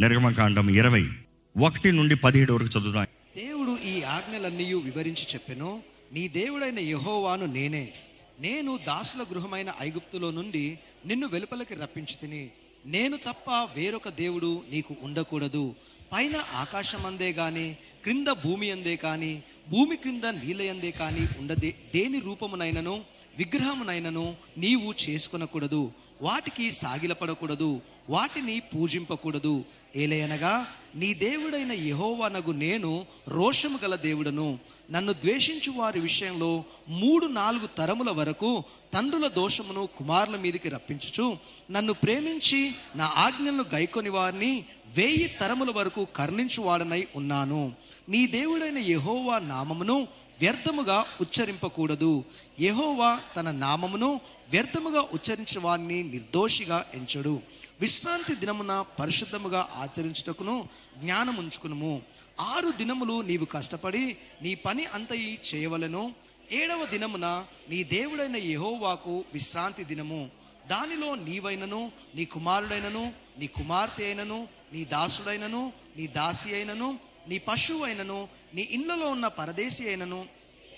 నిర్గమకాండం ఇరవై ఒకటి నుండి పదిహేడు వరకు చదువుదాం. దేవుడు ఈ ఆజ్ఞలన్నీ వివరించి చెప్పెను నీ దేవుడైన యహోవాను నేనే. నేను దాసుల గృహమైన ఐగుప్తులో నుండి నిన్ను వెలుపలకి రప్పించి తిని నేను తప్ప వేరొక దేవుడు నీకు ఉండకూడదు. పైన ఆకాశం అందే గాని క్రింద భూమి అందే కాని భూమి క్రింద నీలయందే కాని ఉండదే దేని రూపమునైనను విగ్రహమునైనను నీవు చేసుకొనకూడదు. వాటికి సాగిలపడకూడదు. వాటిని పూజింపకూడదు. ఏలయనగా నీ దేవుడైన యహోవానగు నేను రోషము గల దేవుడను. నన్ను ద్వేషించు వారి విషయంలో మూడు నాలుగు తరముల వరకు తండ్రుల దోషమును కుమారుల మీదకి రప్పించుచు. నన్ను ప్రేమించి నా ఆజ్ఞలను గైకొని వారిని వేయి తరముల వరకు కర్ణించువాడనై ఉన్నాను. నీ దేవుడైన యహోవా నామమును వ్యర్థముగా ఉచ్చరింపకూడదు. యహోవా తన నామమును వ్యర్థముగా ఉచ్చరించిన వారిని నిర్దోషిగా ఎంచడు. విశ్రాంతి దినమున పరిశుద్ధముగా ఆచరించుటకును జ్ఞానం ఉంచుకునుము ఆరు దినములు నీవు కష్టపడి నీ పని అంతయి చేయవలెను. ఏడవ దినమున నీ దేవుడైన యహోవాకు విశ్రాంతి దినము. దానిలో నీవైనను నీ కుమారుడైనను నీ కుమార్తె అయినను నీ దాసుడైనను నీ దాసి అయినను నీ పశువు అయినను నీ ఇళ్ళలో ఉన్న పరదేశి అయినను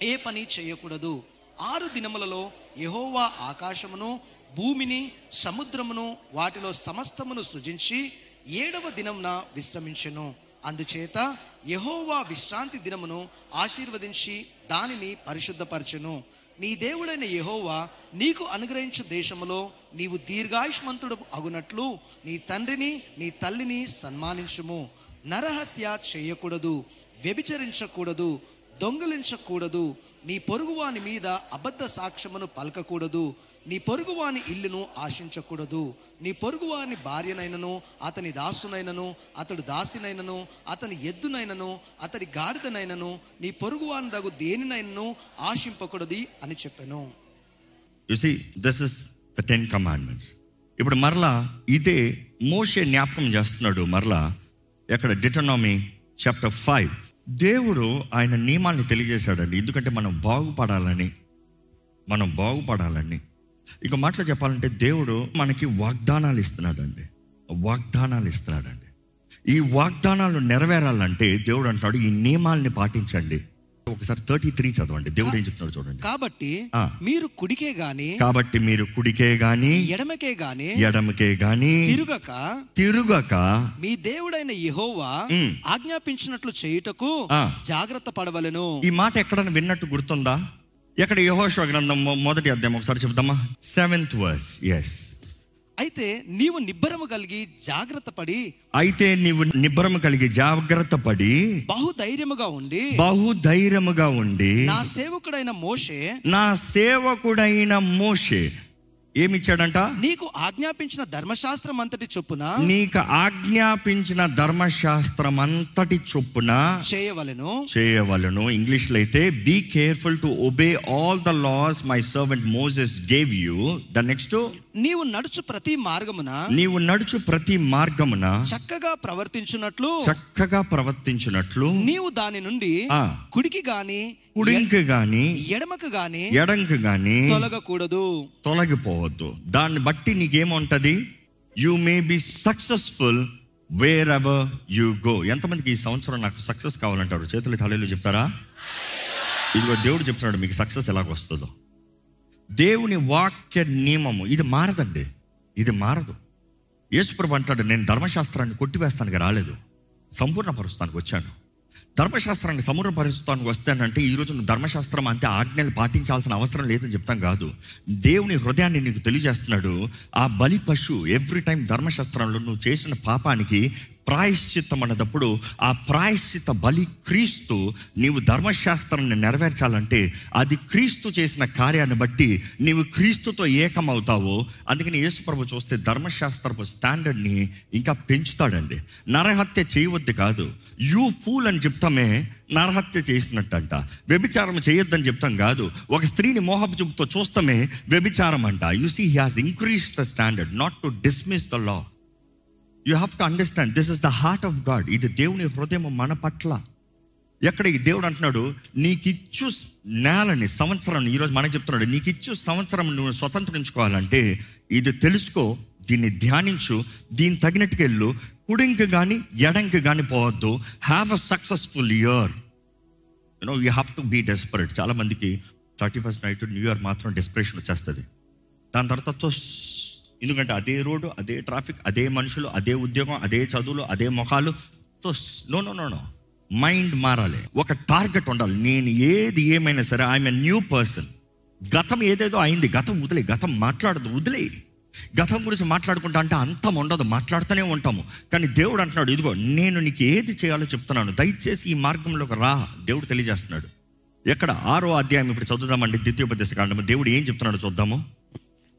ఏ పని చేయకూడదు. ఆరు దినములలో యహోవా ఆకాశమును భూమిని సముద్రమును వాటిలో సమస్తమును సృజించి ఏడవ దినమున విశ్రమించెను. అందుచేత యహోవా విశ్రాంతి దినమును ఆశీర్వదించి దానిని పరిశుద్ధపరచెను. నీ దేవుడైన యహోవా నీకు అనుగ్రహించు దేశములో నీవు దీర్ఘాయుష్మంతుడు అగునట్లు నీ తండ్రిని నీ తల్లిని సన్మానించుము. నరహత్య చేయకూడదు వ్యభిచరించకూడదు దొంగలించకూడదు నీ పొరుగువాని మీద అబద్ధ సాక్ష్యమును పలకకూడదు నీ పొరుగువాని ఇల్లును ఆశించకూడదు నీ పొరుగువాని భార్యనైనను అతని దాసునైనను అతడు దాసినైనను అతని ఎద్దునైనను అతని గాడిదనైనను నీ పొరుగువాని దగు దేనినైనను ఆశింపకూడదు అని చెప్పాను. You see this is the ten commandments ఇప్పుడు మరలా ఇదే మోషే జ్ఞాపకం చేస్తున్నాడు మరలా ఎక్కడ డిటనామీ చాప్టర్ ఫైవ్ దేవుడు ఆయన నియమాల్ని తెలియజేశాడండి. ఎందుకంటే మనం బాగుపడాలని మనం బాగుపడాలని. ఇక మాటలు చెప్పాలంటే దేవుడు మనకి వాగ్దానాలు ఇస్తున్నాడండి. వాగ్దానాలు ఇస్తున్నాడండి. ఈ వాగ్దానాలు నెరవేరాలంటే దేవుడు అంటాడు ఈ నియమాల్ని పాటించండి. ఒకసారి థర్టీ త్రీ చదవండి దేవుడు ఏం చెప్తున్నాడు చూడండి కాబట్టి. మీరు కుడికే గాని కాబట్టి మీరు కుడికే గాని ఎడమకే గాని ఎడమకే గాని తిరుగక తిరుగక మీ దేవుడైన యెహోవా. ఆజ్ఞాపించినట్లు చేయుటకు. జాగ్రత్త పడవలెను ఈ మాట ఎక్కడైనా విన్నట్టు గుర్తుందా ఎక్కడ యహోష గ్రంథం మొదటి అధ్యాయం ఒకసారి చెప్తామా సెవెంత్ వర్స్ ఎస్ అయితే నీవు నిబ్బరము కలిగి జాగ్రత్త పడి అయితే నీవు నిబ్బరము కలిగి జాగ్రత్త పడి బహుధైర్యముగా ఉండి బహుధైర్యముగా ఉండి నా సేవకుడైన మోషే నా సేవకుడైన మోషే ఏమిచ్చాడంట? నీకు ఆజ్ఞాపించిన ధర్మశాస్త్రం అంతటి చొప్పున నీకు ఆజ్ఞాపించిన ధర్మశాస్త్రం అంతటి చొప్పున చేయవలెను. చేయవలను. ఇంగ్లీష్లో అయితే be careful to obey all the laws my servant Moses gave you the next నీవు నడుచు ప్రతి మార్గమున నీవు నడుచు ప్రతి మార్గమున చక్కగా ప్రవర్తించున్నట్లు చక్కగా ప్రవర్తించినట్లు నీవు దాని నుండి. కుడికి గాని కుడింకి గాని ఎడమకు గాని ఎడంకి గాని తొలగకూడదు. తొలగిపోవద్దు. దాన్ని బట్టి నీకేముంటది? You may be successful wherever you go ఎంతమందికి ఈ సంవత్సరం నాకు సక్సెస్ కావాలంటారు? చేతులు తలలు చెప్తారా? ఇదిగో దేవుడు చెప్తున్నాడు మీకు సక్సెస్ ఎలాగ వస్తుందో దేవుని వాక్య నియమము ఇది మారదండి. ఇది మారదు. యేసుప్రభు అంటాడు నేను ధర్మశాస్త్రాన్ని కొట్టివేస్తానికి రాలేదు. సంపూర్ణపరుస్తానికి వచ్చాను. ధర్మశాస్త్రాన్ని సంపూర్ణపరుస్తానికి వస్తానంటే ఈ రోజు నువ్వు ధర్మశాస్త్రం అంటే ఆజ్ఞలు పాటించాల్సిన అవసరం లేదని చెప్తాం కాదు. దేవుని హృదయాన్ని నీకు తెలియజేస్తున్నాడు. ఆ బలి పశు ఎవ్రీ టైం ధర్మశాస్త్రంలో నువ్వు చేసిన పాపానికి ప్రాయశ్చిత్తం అన్నదప్పుడు ఆ ప్రాయశ్చిత బలి క్రీస్తు నీవు ధర్మశాస్త్రాన్ని నెరవేర్చాలంటే అది క్రీస్తు చేసిన కార్యాన్ని బట్టి నీవు క్రీస్తుతో ఏకమవుతావో. అందుకని యేసుప్రభు చూస్తే ధర్మశాస్త్రపు స్టాండర్డ్ని ఇంకా పెంచుతాడండి. నరహత్య చేయవద్దు కాదు. యూ ఫూల్ అని నిమిత్తమే నరహత్య చేసినట్టంట. వ్యభిచారం చేయొద్దని చెప్తాం కాదు. ఒక స్త్రీని మోహపు చూపుతో చూస్తామే వ్యభిచారం అంట you see he has increase the standard not to dismiss the law you have to understand this is the heart of God ఇది దేవుని హృదయం మన పట్ల. ఎక్కడ ఈ దేవుడు అంటున్నాడు? నీకిచ్చు నేలని సంవత్సరం ఈరోజు మనకు చెప్తున్నాడు నీకు ఇచ్చు సంవత్సరం నువ్వు స్వతంత్రించుకోవాలంటే ఇది తెలుసుకో దీన్ని ధ్యానించు దీన్ని తగినట్టుకెళ్ళు కుడింకి కానీ ఎడంకి కానీ పోవద్దు. Have a successful year you know you have to be desperate చాలా మందికి thirty first night new year మాత్రం డెస్పరేషన్ వచ్చేస్తుంది. దాని తర్వాత ఎందుకంటే అదే రోడ్డు అదే ట్రాఫిక్ అదే మనుషులు అదే ఉద్యోగం అదే చదువులు అదే ముఖాలు those no no no no mind మారాలి. ఒక టార్గెట్ ఉండాలి. నేను ఏది ఏమైనా సరే ఐఎమ్ ఎ న్యూ పర్సన్ గతం ఏదేదో అయింది. గతం వదిలే. గతం మాట్లాడదు. వదిలే. గతం గురించి మాట్లాడుకుంటా అంటే అంతం ఉండదు మాట్లాడుతూనే ఉంటాము. కానీ దేవుడు అంటున్నాడు ఇదిగో నేను నీకు ఏది చేయాలో చెప్తున్నాను. దయచేసి ఈ మార్గంలోకి రా దేవుడు తెలియజేస్తున్నాడు. ఎక్కడ? ఆరో అధ్యాయం ఇప్పుడు చదువుదామండి ద్వితీయోపదేశ కాండము. దేవుడు ఏం చెప్తున్నాడో చూద్దాము.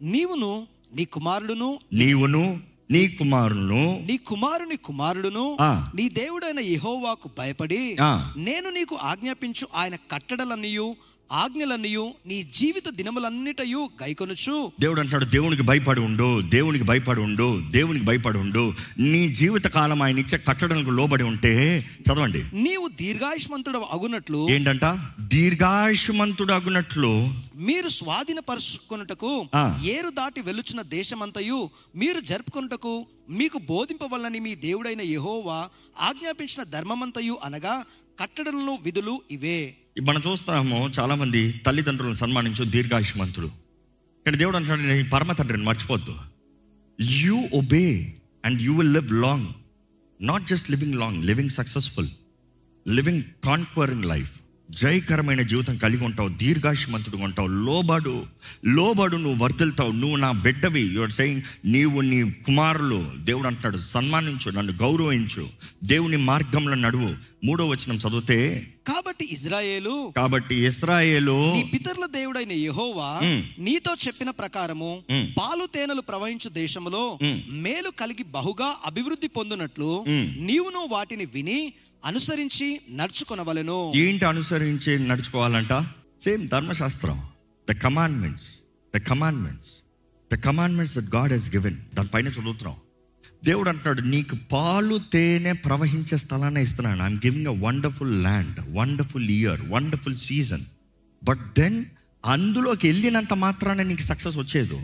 నీవును నీ కుమారుడును నీవును నీ కుమారును నీ కుమారుని కుమారుడును. నీ దేవుడైన యెహోవాకు భయపడి. నేను నీకు ఆజ్ఞాపించు ఆయన కట్టడలన్నయు ఆజ్ఞలన్నయు నీ జీవిత దినములన్నిటయు గైకొనుచు. దేవుడు అంటున్నాడు దేవునికి భయపడి ఉండు దేవునికి భయపడి ఉండు దేవునికి భయపడి ఉండు. నీ జీవిత కాలం ఆయన ఇచ్చే కట్టడానికి లోబడి ఉంటే చదవండి. నీవు దీర్ఘాయుష్మంతుడు అగునట్లు ఏంటంట? దీర్ఘాయుషమంతుడు అగునట్లు. మీరు స్వాధీనపరుచుకొనుటకు ఆ. ఏరు దాటి వెలుచున్న దేశమంతయు మీరు జరుపుకొనుటకు మీకు బోధింపవలనని మీ దేవుడైన యెహోవా ఆజ్ఞాపించిన ధర్మమంతయు అనగా కట్టడలను విధులు ఇవే. మనం చూస్తాము చాలామంది తల్లిదండ్రులను సన్మానించు దీర్ఘాయుష్మంతుడు కానీ దేవుడు అంటున్నాడు నేను పరమ తండ్రిని మర్చిపోద్దు you obey and you will live long not just living long living successful living conquering life జయకరమైన జీవితం కలిగి ఉంటావు దీర్ఘాయుష్మంతుడు ఉంటావు. లోబడు లోబడు నువ్వు వర్ధిల్తావు. నువ్వు నా బిడ్డవి. యువర్ సెయింగ్ నీవు నీ కుమారులు. దేవుడు అంటున్నాడు సన్మానించు నన్ను గౌరవించు. దేవుని మార్గంలో నడువు. మూడో వచనం చదివితే కాబట్టి ఇజ్రాయేలు కాబట్టి ఇస్రాయేలు నీ పితరుల దేవుడైన యెహోవా. నీతో చెప్పిన ప్రకారము. పాలు తేనెలు ప్రవహించు దేశములో మ్. మేలు కలిగి బహుగా అభివృద్ధి పొందునట్లు. నీవును వాటిని విని అనుసరించి నడుచుకొనవలెను ఏంటి అనుసరించి నడుచుకోవాలంట సేమ్ ధర్మశాస్త్రం the commandments the commandments the commandments that God he's given దానిపైన చదువుతున్నాం దేవుడు అంటున్నాడు నీకు పాలు తేనె ప్రవహించే స్థలాన్ని ఇస్తున్నాను. I'm giving a wonderful land wonderful year wonderful season but then అందులోకి వెళ్ళినంత మాత్రాన నీకు సక్సెస్ వచ్చేదు.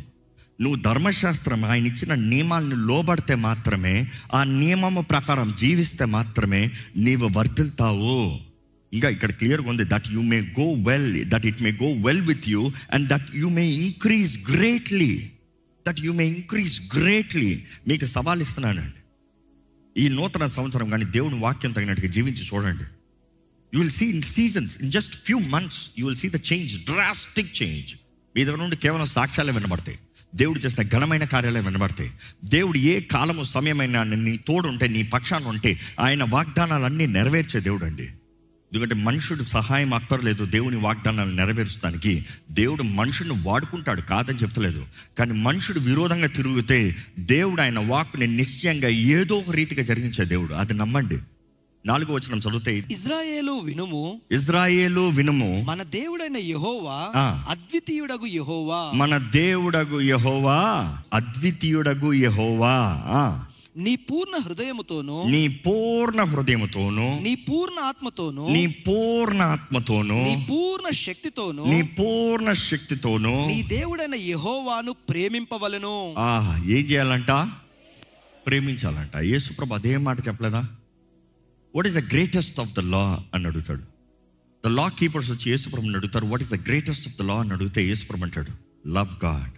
నువ్వు ధర్మశాస్త్రం ఆయన ఇచ్చిన నియమాలను లోబడితే మాత్రమే ఆ నియమము ప్రకారం జీవిస్తే మాత్రమే నీవు వర్ధిల్తావు. ఇంకా ఇక్కడ క్లియర్గా ఉంది that you may go well that it may go well with you and that you may increase greatly that you may increase greatly మీకు సవాల్ ఇస్తున్నానండి ఈ నూతన సంవత్సరం కానీ దేవుని వాక్యం తగినట్టుగా జీవించి చూడండి. You will see in seasons in just few months you will see the change drastic change మీ దగ్గర నుండి కేవలం సాక్ష్యాలే వినబడతాయి. దేవుడు చేసిన ఘనమైన కార్యాలయం వినబడతాయి. దేవుడు ఏ కాలము సమయమైనా నీ తోడు ఉంటే నీ పక్షాన ఉంటే ఆయన వాగ్దానాలన్నీ నెరవేర్చే దేవుడు అండి. ఎందుకంటే మనుషుడు సహాయం అక్కర్లేదు దేవుని వాగ్దానాలు నెరవేర్చడానికి దేవుడు మనుషుని వాడుకుంటాడు కాదని చెప్తలేదు. కానీ మనుషుడు విరోధంగా తిరిగితే దేవుడు ఆయన వాక్కుని నిశ్చయంగా ఏదో ఒక రీతిగా జరిగించే దేవుడు. అది నమ్మండి. నాలుగో వచనం చదివితే ఇజ్రాయేలు వినుము. ఇజ్రాయేలు వినుము. మన దేవుడైన యెహోవా. అద్వితీయుడగు యెహోవా. మన దేవుడగు యహోవా అద్వితీయుడగు యహోవా. నీ పూర్ణ హృదయముతోను నీ పూర్ణ హృదయముతోను నీ పూర్ణ ఆత్మతోను నీ పూర్ణ ఆత్మతోను నీ పూర్ణ శక్తితోను నీ పూర్ణ శక్తితోను నీ దేవుడైన యెహోవాను ప్రేమింపవలెను. ఆ ఏం చేయాలంట? ప్రేమించాలంట. యేసుప్రభు అదే మాట చెప్పలేదా? What is the greatest of the law అని అడుగుతాడు. ద లా కీపర్స్ వచ్చి యేసుప్రభుని అడుగుతారు. What is the greatest of the law అని అడిగితే యేసుప్రభు అంటాడు love God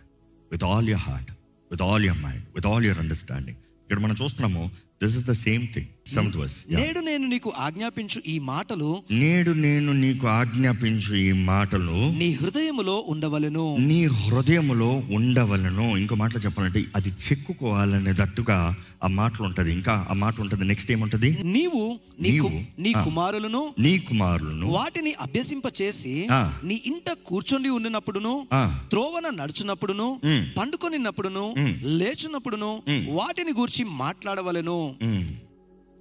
with all your heart with all your mind with all your understanding ఇక్కడ మనం చూస్తున్నాము this is the same thing seventh verse నేడు నేను నీకు ఆజ్ఞాపించు ఈ మాటలు నేడు నేను నీకు ఆజ్ఞాపించు ఈ మాటలు నీ హృదయములో ఉండవలెను నీ హృదయములో ఉండవలను ఇంకో మాటలో చెప్పాలంటే అది చెక్కుకోవాలనే దట్టుగా ఆ మాటలు ఉంటుంది ఇంకా ఆ మాట ఉంటుంది నెక్స్ట్ ఏముంటది నీవు నీవు, నీ. కుమారులను నీ కుమారులను వాటిని అభ్యసింప చేసి. నీ ఇంట కూర్చొని ఉండినప్పుడును. త్రోవన నడుచున్నప్పుడును. పండుకొనినప్పుడును ఉమ్. వాటిని గూర్చి మాట్లాడవలెను.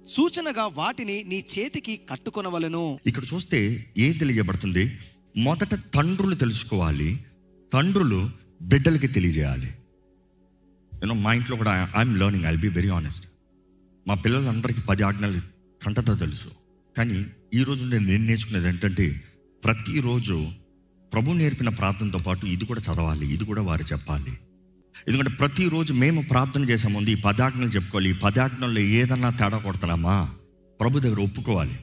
సూచనగా వాటిని నీ చేతికి కట్టుకొనవలెను. ఇక్కడ చూస్తే ఏం తెలియబడుతుంది? మొదట తండ్రులు తెలుసుకోవాలి తండ్రులు బిడ్డలకి తెలియజేయాలి. యూనో మా ఇంట్లో కూడా I'm learning I be very honest మా పిల్లలందరికీ పది ఆజ్ఞలు కంటతో తెలుసు. కానీ ఈరోజు నేను నేను నేర్చుకునేది ఏంటంటే ప్రతిరోజు ప్రభు నేర్పిన ప్రార్థనతో పాటు ఇది కూడా చదవాలి ఇది కూడా వారు చెప్పాలి. ఎందుకంటే ప్రతిరోజు మేము ప్రార్థన చేసే ముందు ఈ పదాజ్ఞలు చెప్పుకోవాలి. ఈ పదాజ్ఞల్లో ఏదన్నా తేడా కొడుతున్నామా ప్రభు దగ్గర ఒప్పుకోవాలి.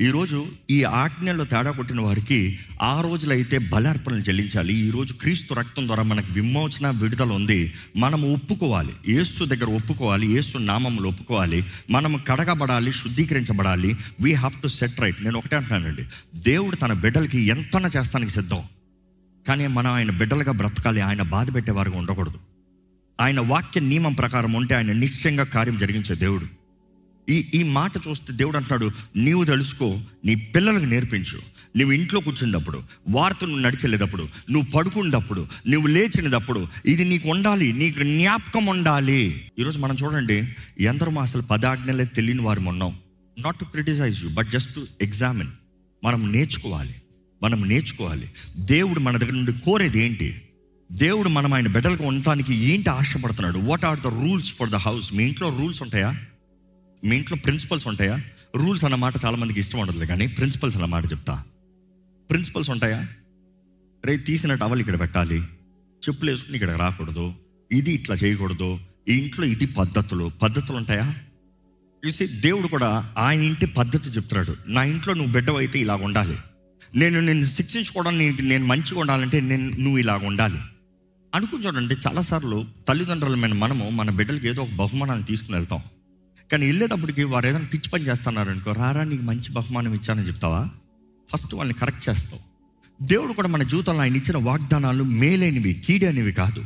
ఈరోజు ఈ ఆజ్ఞల్లో తేడా కొట్టిన వారికి ఆ రోజులైతే బలార్పణలు చెల్లించాలి. ఈరోజు క్రీస్తు రక్తం ద్వారా మనకు విమోచన విడుదల ఉంది. మనం ఒప్పుకోవాలి. ఏసు దగ్గర ఒప్పుకోవాలి. ఏసు నామంలో ఒప్పుకోవాలి. మనం కడగబడాలి శుద్ధీకరించబడాలి. We have to set right నేను ఒకటే అంటున్నానండి. దేవుడు తన బిడ్డలకి ఎంతన చేస్తానికి సిద్ధం. కానీ మనం ఆయన బిడ్డలుగా బ్రతకాలి. ఆయన బాధ పెట్టే వారికి ఉండకూడదు. ఆయన వాక్య నియమం ప్రకారం ఉంటే ఆయన నిశ్చయంగా కార్యం జరిగించే దేవుడు. ఈ ఈ మాట చూస్తే దేవుడు అంటున్నాడు నీవు తెలుసుకో నీ పిల్లలకు నేర్పించు. నువ్వు ఇంట్లో కూర్చున్నప్పుడు వార్త నువ్వు నడిచెళ్ళేటప్పుడు నువ్వు పడుకున్నప్పుడు నువ్వు లేచినప్పుడు ఇది నీకు ఉండాలి నీకు జ్ఞాపకం ఉండాలి. ఈరోజు మనం చూడండి ఎందరో అసలు పదాజ్ఞలే తెలియని వారు ఉన్నాం. Not to criticize you but just to examine మనం నేర్చుకోవాలి మనం నేర్చుకోవాలి. దేవుడు మన దగ్గర నుండి కోరేది ఏంటి? దేవుడు మనం ఆయన బిడ్డలకు ఉండటానికి ఏంటి ఆశపడుతున్నాడు? What are the rules for the house మీ ఇంట్లో రూల్స్ ఉంటాయా? మీ ఇంట్లో ప్రిన్సిపల్స్ ఉంటాయా? రూల్స్ అన్న మాట చాలా మందికి ఇష్టం ఉండదు కానీ ప్రిన్సిపల్స్ అన్న మాట చెప్తా. ప్రిన్సిపల్స్ ఉంటాయా? రే తీసిన టవల్ ఇక్కడ పెట్టాలి. చెప్పులు వేసుకుని ఇక్కడ రాకూడదు. ఇది ఇట్లా చేయకూడదు. ఈ ఇంట్లో ఇది పద్ధతులు. పద్ధతులు ఉంటాయా? చూసి దేవుడు కూడా ఆయన ఇంటి పద్ధతి చెప్తున్నాడు. నా ఇంట్లో నువ్వు బిడ్డవైతే అయితే ఇలా ఉండాలి. నేను నిన్ను శిక్షించుకోవడానికి నేను మంచిగా ఉండాలంటే నేను నువ్వు ఇలాగ ఉండాలి. అనుకుని చూడండి చాలాసార్లు తల్లిదండ్రులమైన మనము మన బిడ్డలకి ఏదో ఒక బహుమానాన్ని తీసుకుని వెళ్తాం. కానీ వెళ్ళేటప్పటికి వారు ఏదైనా పిచ్చి పని చేస్తున్నారు అనుకో రారా నీకు మంచి బహుమానం ఇచ్చానని చెప్తావా? ఫస్ట్ వాళ్ళని కరెక్ట్ చేస్తావు. దేవుడు కూడా మన జీవితంలో ఆయన ఇచ్చిన వాగ్దానాలు మేలైనవి కీడైనవి కాదు.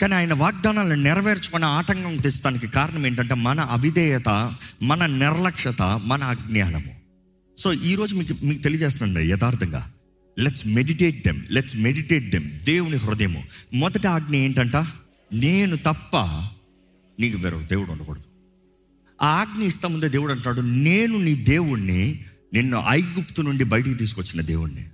కానీ ఆయన వాగ్దానాలను నెరవేర్చుకునే ఆటంకం తెచ్చడానికి కారణం ఏంటంటే మన అవిధేయత మన నిర్లక్ష్యత మన అజ్ఞానము. సో ఈరోజు మీకు మీకు తెలియజేస్తున్నాండి యథార్థంగా. Let's meditate them let's meditate them దేవుని హృదయము. మొదటి ఆజ్ఞ ఏంటంట? నేను తప్ప నీకు వేరే దేవుడు ఉండకూడదు. ఆ ఆజ్ఞ ఇస్తా ముందే దేవుడు అంటున్నాడు నేను నీ దేవుణ్ణి నిన్ను ఐగుప్తు నుండి బయటికి తీసుకొచ్చిన దేవుణ్ణి.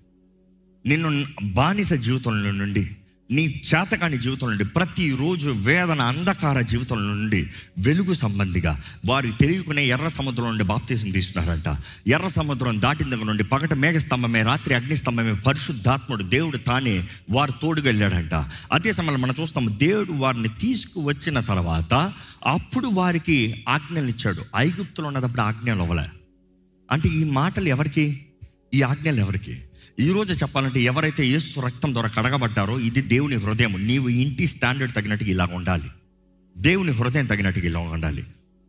నిన్ను బానిస జీవితంలో నుండి నీ చేతకాని జీవితం నుండి ప్రతిరోజు వేదన అంధకార జీవితం నుండి వెలుగు సంబంధిగా వారు తెలియకునే ఎర్ర సముద్రం నుండి బాప్తీసం తీసుకున్నారంట. ఎర్ర సముద్రం దాటిన దగ్గర నుండి పగట మేఘస్తంభమే రాత్రి అగ్నిస్తంభమే పరిశుద్ధాత్ముడు దేవుడు తానే వారు తోడుగెళ్ళాడంట. అదే సమయంలో మనం చూస్తాము దేవుడు వారిని తీసుకువచ్చిన తర్వాత అప్పుడు వారికి ఆజ్ఞలు ఇచ్చాడు ఐగుప్తులో ఉన్నప్పుడు ఆజ్ఞలు అవ్వలే అంటే ఈ మాటలు ఎవరికి? ఈ ఆజ్ఞలు ఎవరికి? ఈరోజు చెప్పాలంటే ఎవరైతే యేసు రక్తం ద్వారా కడగబడ్డారో ఇది దేవుని హృదయం. నీవు ఇంటి స్టాండర్డ్ తగినట్టుగా ఇలా ఉండాలి. దేవుని హృదయం తగినట్టుగా ఇలా ఉండాలి.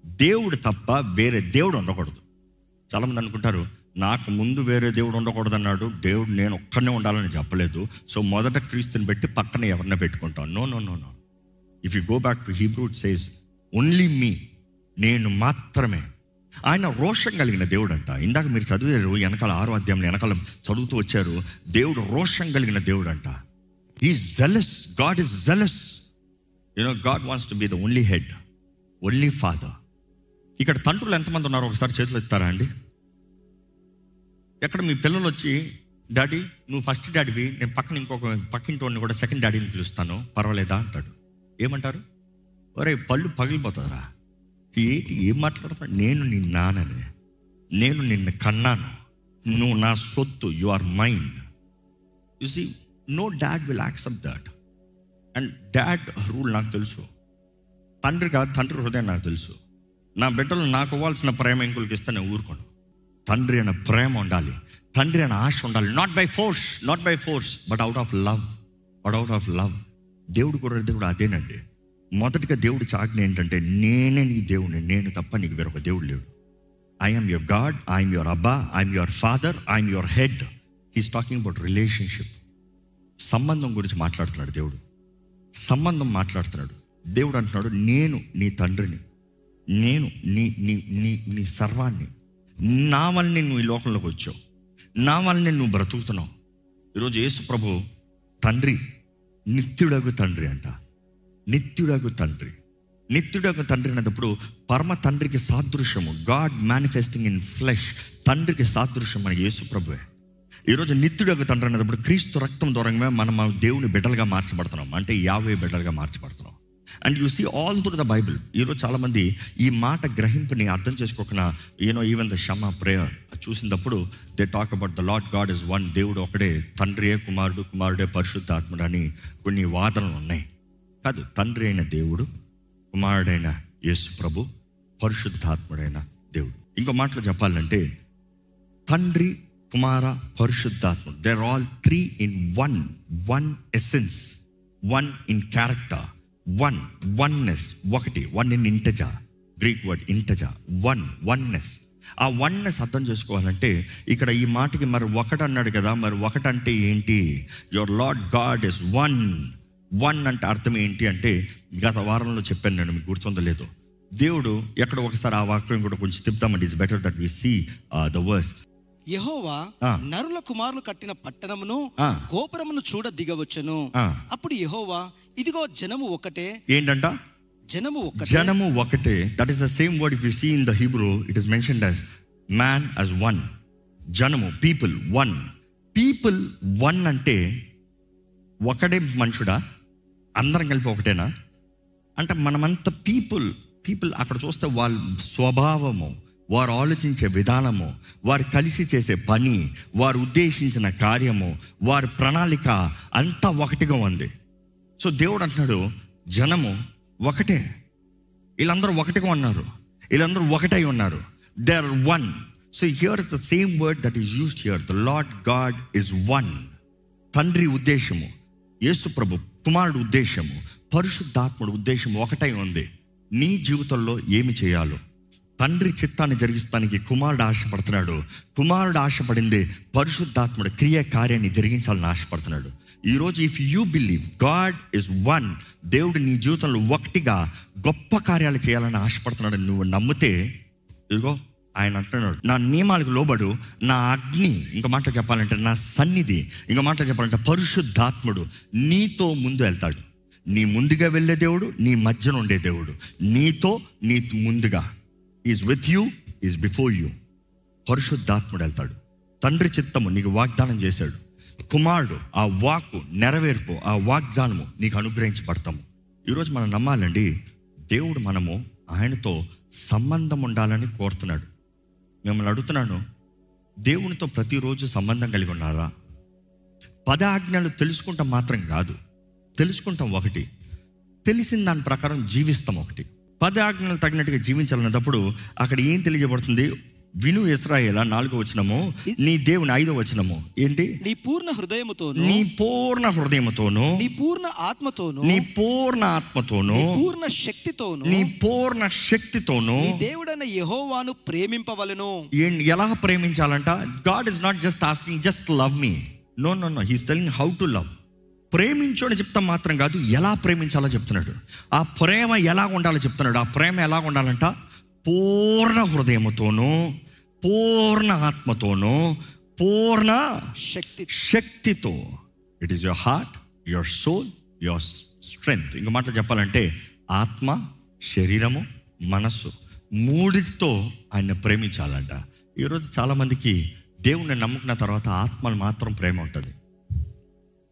దేవుడు తప్ప వేరే దేవుడు ఉండకూడదు. చాలామంది అనుకుంటారు నాకు ముందు వేరే దేవుడు ఉండకూడదు అన్నాడు దేవుడు నేను ఒక్కడనే ఉండాలని చెప్పలేదు. సో మొదట క్రీస్తుని పెట్టి పక్కన ఎవరిని పెట్టుకుంటాను. No no no no if you go back to Hebrew it says only me నేను మాత్రమే. ఆయన రోషం కలిగిన దేవుడు అంట ఇందాక మీరు చదివారు వెనకాల ఆరో అధ్యాయంలో వెనకాల చదువుతూ వచ్చారు. దేవుడు రోషం కలిగిన దేవుడు అంట ఈ jealous God is jealous you know God wants to be the only head only father ఇక్కడ తండ్రులు ఎంతమంది ఉన్నారో ఒకసారి చేతులు ఎత్తారా అండి? ఎక్కడ మీ పిల్లలు వచ్చి డాడీ నువ్వు ఫస్ట్ డాడీవి నేను పక్కన ఇంకొక పక్కింటి కూడా సెకండ్ డాడీని పిలుస్తాను పర్వాలేదా? అంటాడు. ఏమంటారు? ఒరే పళ్ళు పగిలిపోతుందిరా. ఏంటి ఏం మాట్లాడతాడు? నేను నిన్న నానని నేను నిన్ను కన్నాను. నువ్వు నా సొత్తు you are mind you see no dad will accept that and dad rule నాకు తెలుసు. తండ్రి కాదు తండ్రి హృదయం నాకు తెలుసు. నా బిడ్డలు నాకు ఇవ్వాల్సిన ప్రేమ ఇంకొకరికి ఇస్తే నేను ఊరుకోను. తండ్రి అనే ప్రేమ ఉండాలి. తండ్రి అనే ఆశ ఉండాలి. Not by force not by force but out of love but out of love దేవుడు కూడా దేవుడు అదేనండి. మొదటిగా దేవుడి ఆజ్ఞ ఏంటంటే నేనే నీ దేవుడిని నేను తప్ప నీకు వేరొక దేవుడు లేడు. I'm your God I'm your Abba I'm your father I'm your head he's talking about relationship సంబంధం గురించి మాట్లాడుతున్నాడు దేవుడు. సంబంధం మాట్లాడుతున్నాడు. దేవుడు అంటున్నాడు నేను నీ తండ్రిని నేను నీ నీ నీ నీ సర్వాన్ని నా వల్లనే నువ్వు ఈ లోకంలోకి వచ్చావు నా వల్లనే నువ్వు బ్రతుకుతున్నావు. ఈరోజు యేసు ప్రభు తండ్రి నిత్యుడగు తండ్రి అంట. నిత్యుడకు తండ్రి. నిత్యుడకు తండ్రి అన్నప్పుడు పరమ తండ్రికి సాదృశ్యము. గాడ్ మేనిఫెస్టింగ్ ఇన్ ఫ్లెష్ తండ్రికి సాదృశ్యం మన యేసు ప్రభువే. ఈరోజు నిత్యుడకు తండ్రి అన్నప్పుడు క్రీస్తు రక్తం దూరంగా మనం మన దేవుని బిడ్డలుగా మార్చబడుతున్నాం. అంటే యావే బిడ్డలుగా మార్చబడుతున్నాం. And you see all through the Bible ఈరోజు చాలామంది ఈ మాట గ్రహింపుని అర్థం చేసుకోకుండా you know even the Shema prayer చూసినప్పుడు they talk about the Lord God is one దేవుడు ఒకడే తండ్రియే కుమారుడు కుమారుడే పరిశుద్ధాత్ముడు అని కొన్ని వాదనలు ఉన్నాయి. కాదు తండ్రి అయిన దేవుడు కుమారుడైన యేసు ప్రభు పరిశుద్ధాత్ముడైన దేవుడు. ఇంకో మాటలో చెప్పాలంటే తండ్రి కుమార పరిశుద్ధాత్ముడు there all three in one one essence one in character one oneness ఒకటి వన్ ఇన్ ఇంటజా గ్రీక్ వర్డ్ ఇంటజా వన్ వన్నెస్ ఆ వన్నెస్ అర్థం చేసుకోవాలంటే ఇక్కడ ఈ మాటకి మరి ఒకటి అన్నాడు కదా మరి ఒకటంటే ఏంటి? Your Lord God is one one అంటే అర్థం ఏంటి అంటే గత వారంలో చెప్పాను నేను మీకు గుర్తుందో లేదో దేవుడు ఎక్కడ ఒకసారి ఆ వాక్యం కూడా కొంచెం తిప్పుతామండి it's better that we see the verse యెహోవా. నరుల కుమారులు కట్టిన పట్టణమును. గోపురమును చూడ దిగవచ్చును. అప్పుడు యెహోవా ఇదిగో జనము ఒకటే. ఏంటంట? జనము ఒకటే. జనము ఒకటే. That is the same word if you see in the Hebrew it is mentioned as man as one జనము పీపుల్ వన్ పీపుల్ వన్ అంటే ఒకడే మనుషుడా? అందరం కలిపి ఒకటేనా? అంటే మనమంతా పీపుల్ పీపుల్ అక్కడ చూస్తే వాళ్ళ స్వభావము వారు ఆలోచించే విధానము వారు కలిసి చేసే పని వారు ఉద్దేశించిన కార్యము వారి ప్రణాళిక అంతా ఒకటిగా ఉంది. సో దేవుడు అంటున్నాడు జనము ఒకటే. వీళ్ళందరూ ఒకటిగా ఉన్నారు. వీళ్ళందరూ ఒకటై ఉన్నారు. They are one so here is the same word that is used here the Lord God is one తండ్రి ఉద్దేశము. యేసుప్రభు కుమారుడు ఉద్దేశము పరిశుద్ధాత్ముడు ఉద్దేశం ఒకటై ఉంది. నీ జీవితంలో ఏమి చేయాలో? తండ్రి చిత్తాన్ని జరిగిస్తానికి కుమారుడు ఆశపడుతున్నాడు. కుమారుడు ఆశపడింది పరిశుద్ధాత్ముడు క్రియ కార్యాన్ని జరిగించాలని ఆశపడుతున్నాడు. ఈరోజు if you believe God is one దేవుడు నీ జీవితంలో ఒకటిగా గొప్ప కార్యాలు చేయాలని ఆశపడుతున్నాడు నువ్వు నమ్మితే ఇదిగో ఆయన అంటున్నాడు నా నియమాలకు లోబడు నా అగ్ని ఇంకో మాట చెప్పాలంటే నా సన్నిధి ఇంకో మాట చెప్పాలంటే పరిశుద్ధాత్ముడు నీతో ముందు వెళ్తాడు. నీ ముందుగా వెళ్ళే దేవుడు నీ మధ్యన ఉండే దేవుడు. నీతో నీ ముందుగా. Is with you is before you పరిశుద్ధాత్ముడు వెళ్తాడు. తండ్రి చిత్తము నీకు వాగ్దానం చేశాడు. కుమారుడు ఆ వాక్కు నెరవేర్పు ఆ వాగ్దానము నీకు అనుగ్రహించబడతాము. ఈరోజు మనం నమ్మాలండి దేవుడు మనము ఆయనతో సంబంధం ఉండాలని కోరుతున్నాడు. మిమ్మల్ని అడుగుతున్నాను దేవునితో ప్రతిరోజు సంబంధం కలిగి ఉన్నారా? పద ఆజ్ఞలు తెలుసుకుంటాం మాత్రం కాదు తెలుసుకుంటాం ఒకటి తెలిసిన దాని ప్రకారం జీవిస్తాం ఒకటి. పద ఆజ్ఞలు తగినట్టుగా జీవించాలన్నప్పుడు అక్కడ ఏం తెలియజేయబడుతుంది? విను ఇస్రాయేలా నాలుగో వచనము. నీ దేవుని ఐదో వచనము. ఏంటి? నీ పూర్ణ హృదయముతోను నీ పూర్ణ హృదయముతోను నీ పూర్ణ ఆత్మతోను నీ పూర్ణ ఆత్మతోను నీ పూర్ణ శక్తితోను నీ పూర్ణ శక్తితోను నీ దేవుడైన యెహోవాను ప్రేమింపవలెను. ఎలా ప్రేమించాలంట? God is not just asking just love me no no no he's telling how to love ప్రేమించు అని చెప్తాం మాత్రం కాదు ఎలా ప్రేమించాలో చెప్తున్నాడు. ఆ ప్రేమ ఎలా ఉండాలో చెప్తున్నాడు. ఆ ప్రేమ ఎలా ఉండాలంట? పూర్ణ హృదయముతోనూ పూర్ణ ఆత్మతోనూ పూర్ణ శక్తి శక్తితో it is your heart your soul your strength ఇంకో మాట చెప్పాలంటే ఆత్మ శరీరము మనస్సు మూడిటితో ఆయన ప్రేమించాలంట ఈరోజు చాలామందికి దేవుణ్ణి నమ్ముకున్న తర్వాత ఆత్మలు మాత్రం ప్రేమ ఉంటుంది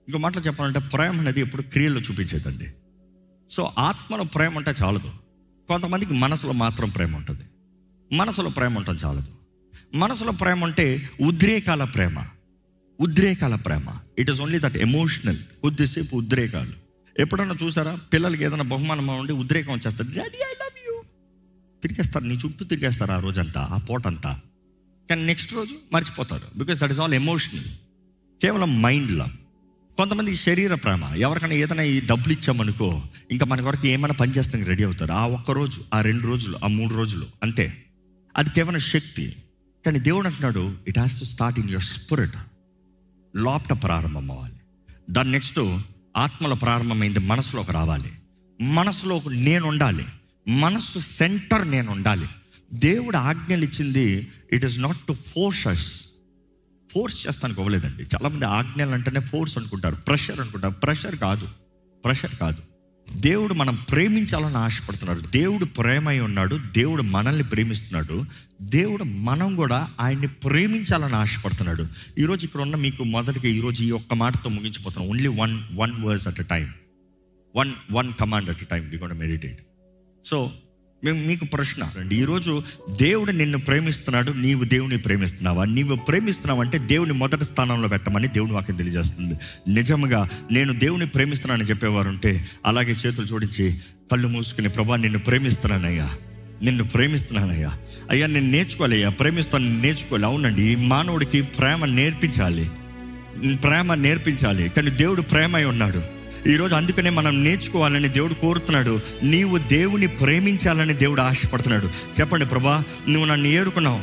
ఇంకో మాటలో చెప్పాలంటే ప్రేమ అనేది ఎప్పుడు క్రియల్లో చూపించేదండి సో ఆత్మలో ప్రేమ ఉంటే చాలదు కొంతమందికి మనసులో మాత్రం ప్రేమ ఉంటుంది మనసులో ప్రేమ ఉంటుంది చాలదు మనసులో ప్రేమ అంటే ఉద్రేకాల ప్రేమ. ఉద్రేకాల ప్రేమ. It is only that emotional కొద్దిసేపు ఉద్రేకాలు. ఎప్పుడన్నా చూసారా? పిల్లలకి ఏదైనా బహుమానం ఉండి ఉద్రేకం వచ్చేస్తారు డాడీ ఐ లవ్ యూ తిరిగేస్తారు. నీ చుట్టూ తిరిగేస్తారు ఆ రోజంతా ఆ పూటంతా. కానీ నెక్స్ట్ రోజు మర్చిపోతారు. Because that is all emotional కేవలం మైండ్లో కొంతమందికి శరీర ప్రేమ. ఎవరికైనా ఏదైనా ఈ డబ్బులు ఇచ్చామనుకో ఇంకా మన కొరకు ఏమైనా పని చేస్తానికి రెడీ అవుతారు. ఆ ఒక్క రోజు ఆ రెండు రోజులు ఆ మూడు రోజులు అంతే. అది కేవలం శక్తి. కానీ దేవుడు అంటున్నాడు it has to start in your spirit లోపట ప్రారంభం అవ్వాలి. దాని నెక్స్ట్ ఆత్మలో ప్రారంభమైంది మనసులోకి రావాలి. మనసులో నేను ఉండాలి. మనసు సెంటర్ నేను ఉండాలి. దేవుడు ఆజ్ఞలు ఇచ్చింది it is not to force us force చేస్తానికి ఇవ్వలేదండి చాలామంది ఆజ్ఞలు అంటేనే ఫోర్స్ అనుకుంటారు. ప్రెషర్ అనుకుంటారు. ప్రెషర్ కాదు. ప్రెషర్ కాదు. దేవుడు మనం ప్రేమించాలని ఆశపడుతున్నాడు. దేవుడు ప్రేమై ఉన్నాడు. దేవుడు మనల్ని ప్రేమిస్తున్నాడు. దేవుడు మనం కూడా ఆయన్ని ప్రేమించాలని ఆశపడుతున్నాడు. ఈరోజు ఇక్కడ ఉన్న మీకు మొదటిగా ఈరోజు ఈ ఒక్క మాటతో ముగించిపోతున్నాం. Only one one words at a time one one command at a time we gonna meditate so మేము మీకు ప్రశ్న. రండి ఈరోజు దేవుడు నిన్ను ప్రేమిస్తున్నాడు నీవు దేవుని ప్రేమిస్తున్నావా? నీవు ప్రేమిస్తున్నావు అంటే దేవుని మొదటి స్థానంలో పెట్టమని దేవుని వాక్యం తెలియజేస్తుంది. నిజంగా నేను దేవుని ప్రేమిస్తున్నానని చెప్పేవారు ఉంటే అలాగే చేతులు జోడించి కళ్ళు మూసుకుని ప్రభా నిన్ను ప్రేమిస్తున్నానయ్యా. నిన్ను ప్రేమిస్తున్నానయ్యా. అయ్యా నేను నేర్చుకోవాలయ్యా ప్రేమిస్తాను నేర్చుకోవాలి. అవునండి ఈ మానవుడికి ప్రేమ నేర్పించాలి. ప్రేమ నేర్పించాలి. కానీ దేవుడు ప్రేమై ఉన్నాడు. ఈరోజు అందుకనే మనం నేర్చుకోవాలని దేవుడు కోరుతున్నాడు. నీవు దేవుని ప్రేమించాలని దేవుడు ఆశపడుతున్నాడు. చెప్పండి ప్రభా నువ్వు నన్ను ఏరుకున్నావు.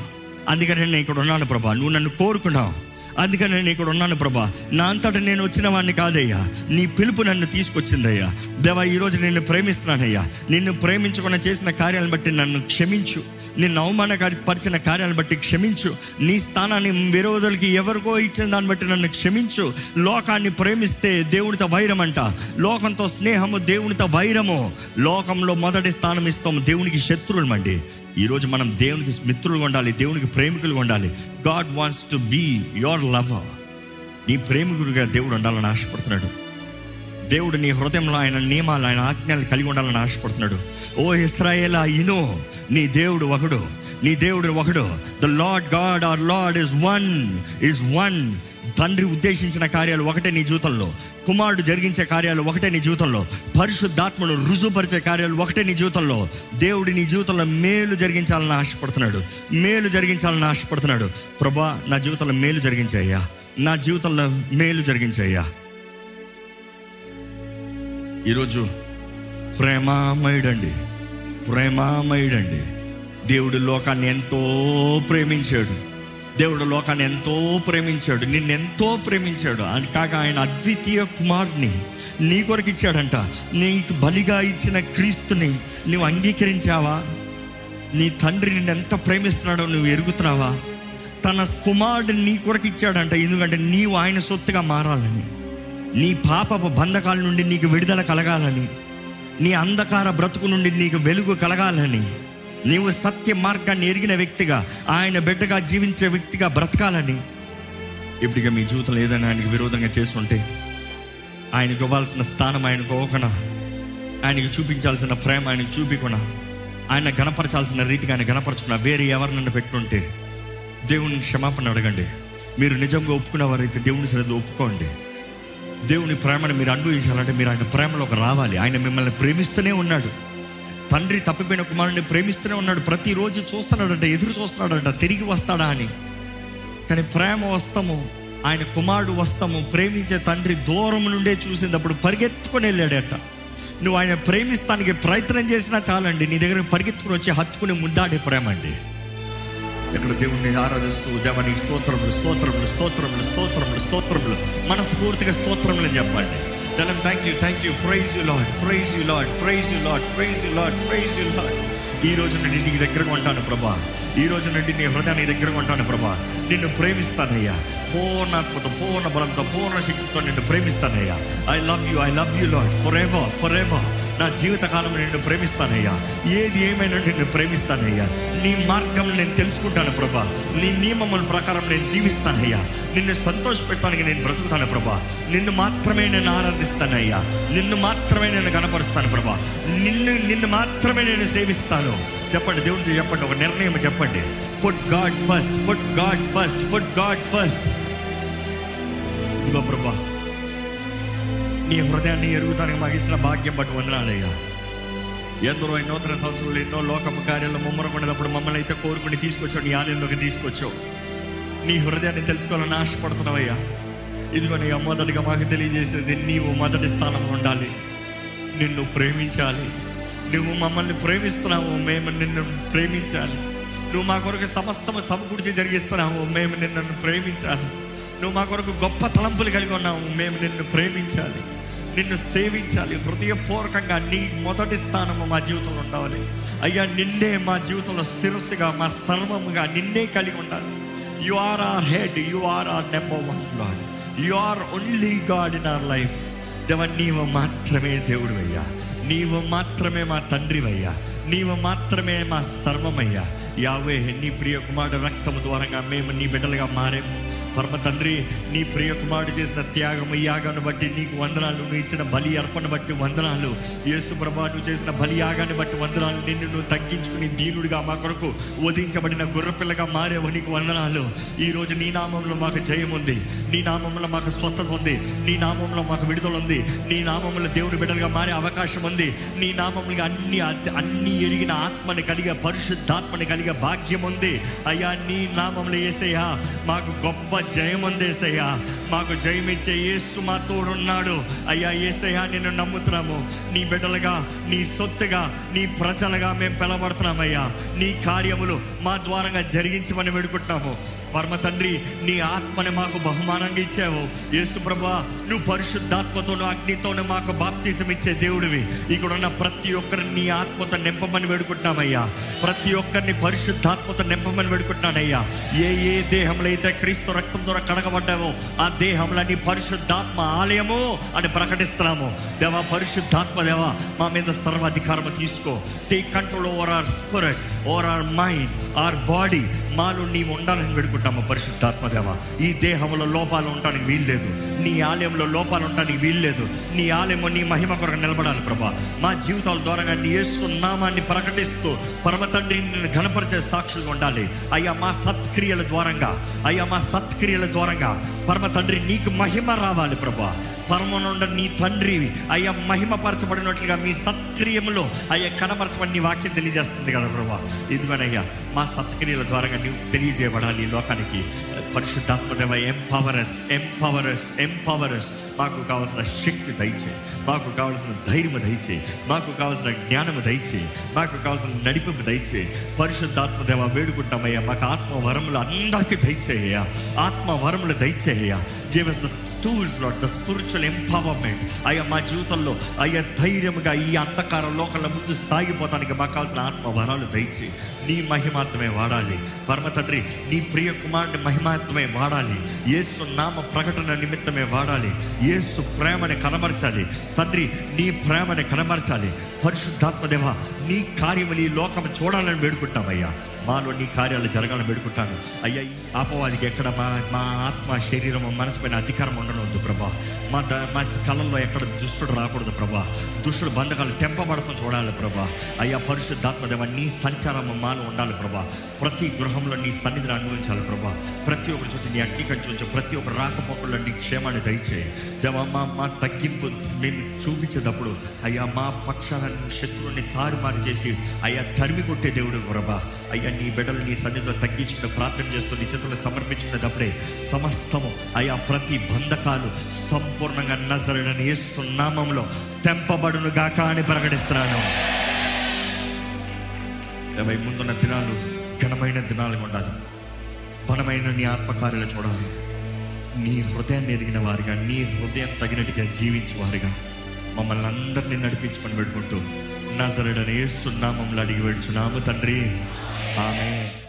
అందుకని నేను ఇక్కడ ఉన్నాను ప్రభా నువ్వు నన్ను కోరుకున్నావు. అందుకని నేను ఇక్కడ ఉన్నాను ప్రభా. నా అంతటా నేను వచ్చిన వాడిని కాదయ్యా. నీ పిలుపు నన్ను తీసుకొచ్చిందయ్యా. దేవా ఈరోజు నిన్ను ప్రేమిస్తున్నానయ్యా. నిన్ను ప్రేమించుకున్న చేసిన కార్యాలను బట్టి నన్ను క్షమించు. నిన్ను అవమానపరిచిన కార్యాలను బట్టి క్షమించు. నీ స్థానాన్ని విరోధులకి ఎవరికో ఇచ్చిన దాన్ని బట్టి నన్ను క్షమించు. లోకాన్ని ప్రేమిస్తే దేవునితో వైరం అంట. లోకంతో స్నేహము దేవునితో వైరము. లోకంలో మొదటి స్థానం ఇస్తాము దేవునికి శత్రువులమండి. ఈరోజు మనం దేవునికి మిత్రులుగా ఉండాలి దేవునికి ప్రేమికులుగా ఉండాలి. God wants to be your lover నీ ప్రేమికుడిగా దేవుడు ఉండాలని ఆశపడుతున్నాడు. దేవుడు నీ హృదయంలో ఆయన నియమాలు ఆయన ఆజ్ఞలు కలిగి ఉండాలని ఆశపడుతున్నాడు. ఓ ఇస్రాయేలా ఇనో నీ దేవుడు ఒకడు నీ దేవుడు ఒకడు. The Lord God our Lord is one is one తండ్రి ఉద్దేశించిన కార్యాలు ఒకటే నీ జీవితంలో. కుమారుడు జరిగించే కార్యాలు ఒకటే నీ జీవితంలో. పరిశుద్ధాత్మను రుజువుపరిచే కార్యాలు ఒకటే నీ జీవితంలో. దేవుడు నీ జీవితంలో మేలు జరిగించాలని ఆశపడుతున్నాడు. మేలు జరిగించాలని ఆశపడుతున్నాడు. ప్రభా నా జీవితంలో మేలు జరిగించాయ్యా. నా జీవితంలో మేలు జరిగించాయ్యా. ఈరోజు ప్రేమామయుడండి ప్రేమామయుడండి. దేవుడు లోకాన్ని ఎంతో ప్రేమించాడు. దేవుడు లోకాన్ని ఎంతో ప్రేమించాడు. నిన్నెంతో ప్రేమించాడు. అది కాక ఆయన అద్వితీయ కుమారుని నీ కొరకు ఇచ్చాడంట. నీకు బలిగా ఇచ్చిన క్రీస్తుని నువ్వు అంగీకరించావా? నీ తండ్రి నిన్ను ఎంత ప్రేమిస్తున్నాడో నువ్వు ఎరుగుతున్నావా? తన కుమారుడిని నీ కొరకు ఇచ్చాడంట. ఎందుకంటే నీవు ఆయన సొత్తుగా మారాలని. నీ పాపపు బంధకాల నుండి నీకు విడుదల కలగాలని నీ అంధకార బ్రతుకు నుండి నీకు వెలుగు కలగాలని నీవు సత్య మార్గాన్ని ఎరిగిన వ్యక్తిగా ఆయన బిడ్డగా జీవించే వ్యక్తిగా బ్రతకాలని. ఇప్పటిగా మీ జీవితంలో ఏదైనా ఆయనకు విరోధంగా చేస్తుంటే ఆయనకు ఇవ్వాల్సిన స్థానం ఆయనకు ఇవ్వకుండా ఆయనకు చూపించాల్సిన ప్రేమ ఆయనకు చూపించకుండా ఆయన గణపరచాల్సిన రీతిగా ఆయన గణపరచుకున్న? వేరే ఎవరినన్నా పెట్టుంటే? దేవుని క్షమాపణ అడగండి. మీరు నిజంగా ఒప్పుకున్న వారైతే దేవుని సరిగ్గా ఒప్పుకోండి. దేవుని ప్రేమను మీరు అనుభవించాలంటే మీరు ఆయన ప్రేమలోకి రావాలి. ఆయన మిమ్మల్ని ప్రేమిస్తూనే ఉన్నాడు. తండ్రి తప్పిపోయిన కుమారుడిని ప్రేమిస్తూనే ఉన్నాడు. ప్రతిరోజు చూస్తున్నాడంట ఎదురు చూస్తున్నాడంట తిరిగి వస్తాడా అని. కానీ ప్రేమ వస్తాము ఆయన కుమారుడు వస్తాము ప్రేమించే తండ్రి దూరం నుండే చూసినప్పుడు పరిగెత్తుకొని వెళ్ళాడట. నువ్వు ఆయన ప్రేమిస్తానికి ప్రయత్నం చేసినా చాలండి నీ దగ్గర పరిగెత్తుకుని వచ్చి హత్తుకుని ముద్దాడే ప్రేమ అండి. ఇక్కడ దేవుణ్ణి ఆరాధిస్తూ దేవానికి స్తోత్రములు స్తోత్రములు స్తోత్రములు స్తోత్రములు స్తోత్రములు. మనస్ఫూర్తిగా స్తోత్రములు అని చెప్పండి తెలం thank you thank you praise you Lord praise you Lord praise you Lord praise you Lord praise you Lord ఈ రోజు నుండి నీకు దగ్గరగా ఉంటాను ప్రభా. ఈ రోజు నుండి నీ హృదయానికి దగ్గరగా ఉంటాను ప్రభా. నిన్ను ప్రేమిస్తానయ్యా. పూర్ణాత్మత పూర్ణ బలంతో పూర్ణ శక్తితో నిన్ను ప్రేమిస్తానయ్యా. I love you I love you Lord forever forever నా జీవితకాలం నిన్ను ప్రేమిస్తానయ్యా. ఏది ఏమైనా నిన్ను ప్రేమిస్తానయ్యా. నీ మార్గం నేను తెలుసుకుంటాను ప్రభా. నీ నియమముల ప్రకారం నేను జీవిస్తానయ్యా. నిన్ను సంతోషపెట్టడానికి నేను బ్రతుకుతాను ప్రభా. నిన్ను మాత్రమే నేను ఆరాధిస్తానయ్యా. నిన్ను మాత్రమే నేను కనపరుస్తాను ప్రభా. నిన్ను నిన్ను మాత్రమే నేను సేవిస్తాను. చెప్పండి దేవుడితో చెప్పండి ఒక నిర్ణయం చెప్పండి. Put God first put God first put God first ఇదిగో ప్రభా. నీ హృదయాన్ని ఎరుగుతానికి మాకు ఇచ్చిన భాగ్యం బట్టి వందనాలయ్యా. ఎందరో ఎన్నో తన సంవత్సరంలో ఎన్నో లోకపు కార్యాలు ముమ్మరకుండేటప్పుడు మమ్మల్ని అయితే కోరుకుని తీసుకొచ్చావు నీ ఆలయంలోకి తీసుకొచ్చావు. నీ హృదయాన్ని తెలుసుకోవాలని ఆశపడుతున్నావయ్యా. ఇదిగో నీ మొదటిగా మాకు తెలియజేసేది నీవు మొదటి స్థానంలో ఉండాలి. నిన్ను ప్రేమించాలి. నువ్వు మమ్మల్ని ప్రేమిస్తున్నావు మేము నిన్ను ప్రేమించాలి. నువ్వు మా కొరకు సమస్తము సమకూర్చి జరిగిస్తున్నావు మేము నిన్ను ప్రేమించాలి. నువ్వు మా కొరకు గొప్ప తలంపులు కలిగి ఉన్నావు మేము నిన్ను ప్రేమించాలి. నిన్ను సేవించాలి. హృదయపూర్వకంగా నీ మొదటి స్థానము మా జీవితంలో ఉండాలి. అయ్యా నిన్నే మా జీవితంలో శిరస్సుగా మా సర్వముగా నిన్నే కలిగి ఉండాలి. You are our head you are our number one God you are only God in our life దేవ నీవు మాత్రమే దేవుడు అయ్యా నీవు మాత్రమే మా తండ్రివయ్యా. నీవు మాత్రమే మా సర్వమయ్యా. యావే నీ ప్రియ కుమారుడు రక్తము ద్వారంగా మేము నీ బిడ్డలుగా మారేము పరమ తండ్రి నీ ప్రియ కుమారుడు చేసిన త్యాగము యాగాన్ని బట్టి నీకు వందనాలు నువ్వు ఇచ్చిన బలి అర్పణ బట్టి వందనాలు. యేసు ప్రభా నువ్వు చేసిన బలి యాగాన్ని బట్టి వందనాలు. నిన్ను నువ్వు తగ్గించుకుని దీనుడిగా మా కొరకు వధించబడిన గుర్రపిల్లగా మారేవు. నీకు వందనాలు. ఈ రోజు నీ నామంలో మాకు జయం ఉంది. నీ నామంలో మాకు స్వస్థత ఉంది. నీ నామంలో మాకు విడుదల ఉంది. నీ నామంలో దేవుని బిడ్డలుగా మారే అవకాశం ఉంది. నీ నామములుగా అన్ని అన్ని ఎరిగిన ఆత్మని కలిగే పరిశుద్ధాత్మని కలిగే భాగ్యం ఉంది. అయ్యా నీ నామములు ఏసయ్యా మాకు గొప్ప జయం ఉంది ఏసయ్యా. మాకు జయం ఇచ్చే యేసు మా తోడున్నాడు. అయ్యా ఏసయ్యా నిన్ను నమ్ముతున్నాము. నీ బిడ్డలుగా నీ సొత్తుగా నీ ప్రజలుగా మేము పిలబడుతున్నామయ్యా నీ కార్యములు మా ద్వారంగా జరిగించమని వేడుకుంటున్నాము. పరమ తండ్రి నీ ఆత్మని మాకు బహుమానంగా ఇచ్చావు. యేసు ప్రభా నువ్వు పరిశుద్ధాత్మతోనూ అగ్నితోనూ మాకు బాప్తీసం ఇచ్చే దేవుడివి. ఇక్కడ ఉన్న ప్రతి ఒక్కరిని నీ ఆత్మతో నింపమని వేడుకుంటున్నామయ్యా. ప్రతి ఒక్కరిని పరిశుద్ధాత్మతో నింపమని వేడుకుంటున్నానయ్యా. ఏ ఏ దేహంలో అయితే క్రీస్తు రక్తం ద్వారా కడగబడ్డావో ఆ దేహంలో నీ పరిశుద్ధాత్మ ఆలయము అని ప్రకటిస్తున్నాము. దేవా పరిశుద్ధాత్మ దేవా మా మీద సర్వాధికారం తీసుకో. Take control over our spirit over our mind our body మాలో నీవు ఉండాలని వేడుకుంటున్నాను పరిశుద్ధాత్మ పరిశుద్ధాత్మదేవ ఈ దేహంలో లోపాలు ఉండడానికి వీల్లేదు. నీ ఆలయంలో లోపాలు ఉండడానికి వీల్లేదు. నీ ఆలయము నీ మహిమ కొరకు నిలబడాలి ప్రభా. మా జీవితాల ద్వారా నీ యేసు నామాన్ని ప్రకటిస్తూ పరమ తండ్రిని నిన్ను ఘనపరిచే సాక్షులుగా ఉండాలి. అయ్యా మా సత్క్రియల ద్వారంగా. అయ్యా మా సత్క్రియల ద్వారంగా. పరమ తండ్రి నీకు మహిమ రావాలి ప్రభా. పరమనుండ నీ తండ్రి అయ్యా మహిమపరచబడినట్లుగా మీ సత్క్రియములో అయ్యా కనపరచబడి నీ వాక్యం తెలియజేస్తుంది కదా ప్రభా. ఇదిగోనయ్యా మా సత్క్రియల ద్వారా నీవు తెలియజేయబడాలి. ఈ లోకానికి పరిశుద్ధాత్మదేవ ఎంపవర్స్ ఎంపవర్స్ ఎంపవర్స్ మాకు కావాల్సిన శక్తి దయచే మాకు కావాల్సిన ధైర్యం దయచే మాకు కావాల్సిన జ్ఞానము దయచే మాకు కావాల్సిన నడిపింపు దయచే. పరిశుద్ధాత్మదేవ వేడుకుంటామయ్యా. మాకు ఆత్మ వరములు అందరికీ దయచేయ్యా. ఆత్మ వరములు దయచేయ్యా. Give tools lot the Lord the spiritual అయ్యా మా జీవితంలో అయ్యా ధైర్యంగా ఈ అంధకార లోకంలో ముందు సాగిపోతానికి మాకు కావాల్సిన ఆత్మ వరాలు దయచి నీ మహిమాత్మే వాడాలి. పరమ తండ్రి నీ ప్రియ కుమారుని మహిమాత్మే వాడాలి. ఏసు నామ ప్రకటన నిమిత్తమే వాడాలి. ఏసు ప్రేమని కనబరచాలి. తండ్రి నీ ప్రేమని కనబరచాలి. పరిశుద్ధాత్మ దేవ నీ కార్యములు ఈ లోకం చూడాలని వేడుకుంటామయ్యా మాలో నీ కార్యాలు జరగాలని పెడుకుంటాను అయ్యా అపవాదికి ఆపవాదికి ఎక్కడ మా మా ఆత్మ శరీరం మనసు పైన అధికారం ఉండనవద్దు ప్రభా. మా ద మా కళల్లో ఎక్కడ దుష్టుడు రాకూడదు ప్రభా. దుష్టుడు బంధకాలు తెంపబడతాం చూడాలి ప్రభా. అయ్యా పరిశుద్ధాత్మదేవ నీ సంచారము మాలో ఉండాలి ప్రభా. ప్రతి గృహంలో నీ సన్నిధిని అనుభవించాలి ప్రభా. ప్రతి ఒక్కరి చుట్టూ నీ అగ్ని కంచు ప్రతి ఒక్కరు రాకపోకల్లో నీ క్షేమాన్ని దయచేయి. దేవ మా మా తగ్గింపు మేము చూపించేటప్పుడు అయ్యా మా పక్షాన శత్రువుని తారుమారు చేసి అయ్యా తరిమి కొట్టే దేవుడు ప్రభా. అయ్యా నీ బిడ్డలు నీ సన్నిధిలో తగ్గించుకుని ప్రార్థన చేస్తూ నీ చేతులు సమర్పించుకునేటప్పుడే సమస్తము అయా ప్రతి బంధకాలు సంపూర్ణంగా నజరడని యేసు తెంపబడును గాక అని ప్రకటిస్తున్నాను. ఇరవై ముందున్న దినాలు ఘనమైన దినాలు ఉండాలి. బలమైన నీ ఆత్మకార్యాలు చూడాలి. నీ హృదయాన్ని ఎరిగిన వారిగా నీ హృదయం తగినట్టుగా జీవించే వారిగా మమ్మల్ని అందరినీ నడిపించమని పెట్టుకుంటూ నజరడని ఏస్తున్నామంలో అడిగి వేడుచున్నాము తండ్రి. 阿门。